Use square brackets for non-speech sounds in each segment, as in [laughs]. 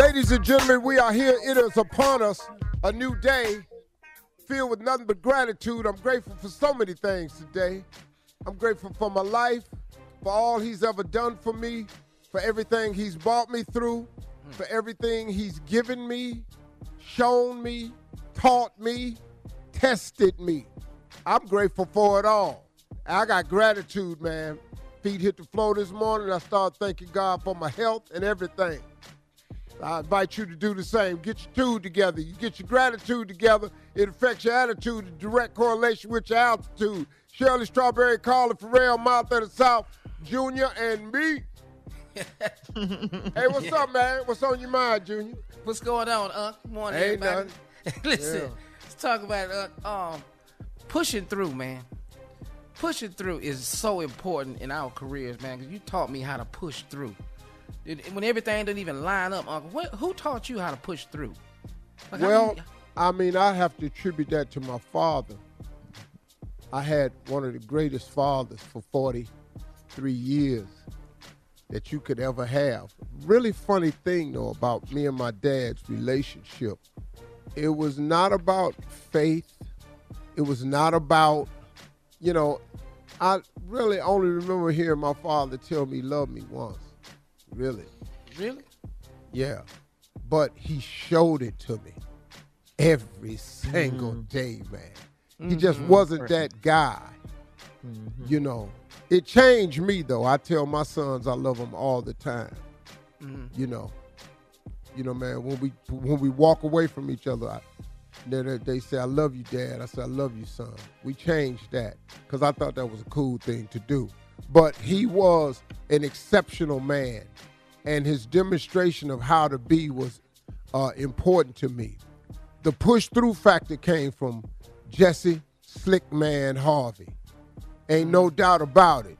Ladies and gentlemen, we are here. It is upon us a new day filled with nothing but gratitude. I'm grateful for so many things today. I'm grateful for my life, for all he's ever done for me, for everything he's brought me through, for everything he's given me, shown me, taught me, tested me. I'm grateful for it all. I got gratitude, man. Feet hit the floor this morning. I start thanking God for my health and everything. I invite you to do the same. Get your two together. You get your gratitude together. It affects your attitude in direct correlation with your altitude. Shirley Strawberry, Carla Ferrell, Martha of the South, Junior, and me. [laughs] hey, what's up, man? What's on your mind, Junior? What's going on, Unc? Good morning, Ain't everybody. [laughs] Listen, Yeah. let's talk about it, Unc. Um, pushing through, man. Pushing through is so important in our careers, man. Because you taught me how to push through. It- when everything didn't even line up, Uncle, what, who taught you how to push through? Like, Well, I mean, I have to attribute that to my father. I had one of the greatest fathers for 43 years that you could ever have. Really funny thing, though, about me and my dad's relationship. It was not about faith. It was not about, you know, I really only remember hearing my father tell me, love me once. Really. really? Yeah. But he showed it to me every single mm. day, man. He just mm-hmm. wasn't that guy. Mm-hmm. You know. It changed me though. I tell my sons I love them all the time. Mm-hmm. You know. You know, man, when we when we walk away from each other, I, they, they- they say, I love you, Dad. I say, I love you, son. We changed that because I thought that was a cool thing to do. But he was an exceptional man, and his demonstration of how to be was uh, important to me. The push through factor came from Jesse Slick Man Harvey. Ain't no doubt about it.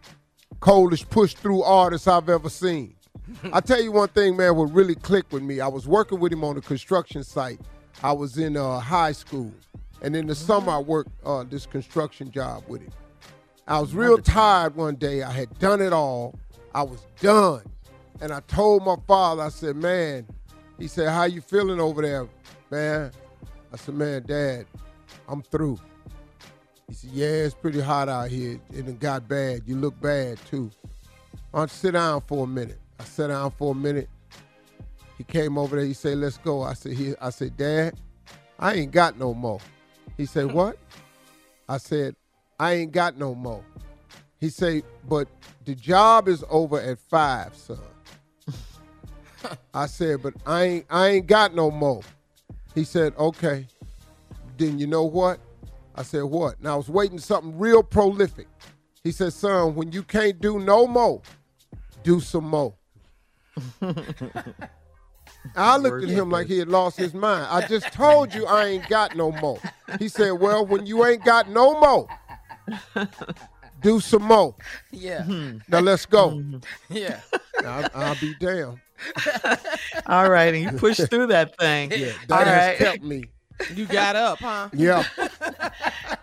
Coldest push through artist I've ever seen. [laughs] I tell you one thing, man, what really clicked with me. I was working with him on a construction site. I was in uh, high school, And in the summer, I worked uh, this construction job with him. I was real tired one day. I had done it all. I was done. And I told my father, I said, man, he said, how you feeling over there, man? I said, man, dad, I'm through. He said, yeah, it's pretty hot out here. And it got bad. You look bad, too. Why don't you sit down for a minute? I sat down for a minute. He came over there. He said, let's go. I said, he, I said, dad, I ain't got no more. He said, [laughs] what? I said, I ain't got no more. He say, but the job is over at five, son. [laughs] I said, but I ain't I ain't got no more. He said, okay. Then you know what? I said, what? Now I was waiting something real prolific. He said, son, when you can't do no more, do some more. [laughs] I looked at him like he had lost his mind. I just told you I ain't got no more. He said, well, when you ain't got no more, [laughs] do some more. Yeah. Hmm. Now let's go. Hmm. Yeah. [laughs] I'll, I'll be damned. [laughs] All right, and you pushed through that thing. Yeah, All that has right. kept me. You got up, huh? Yeah.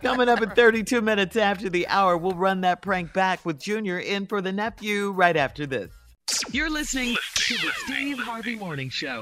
Coming up in 32 minutes after the hour, we'll run that prank back with Junior in for the nephew right after this. You're listening to the Steve Harvey Morning Show.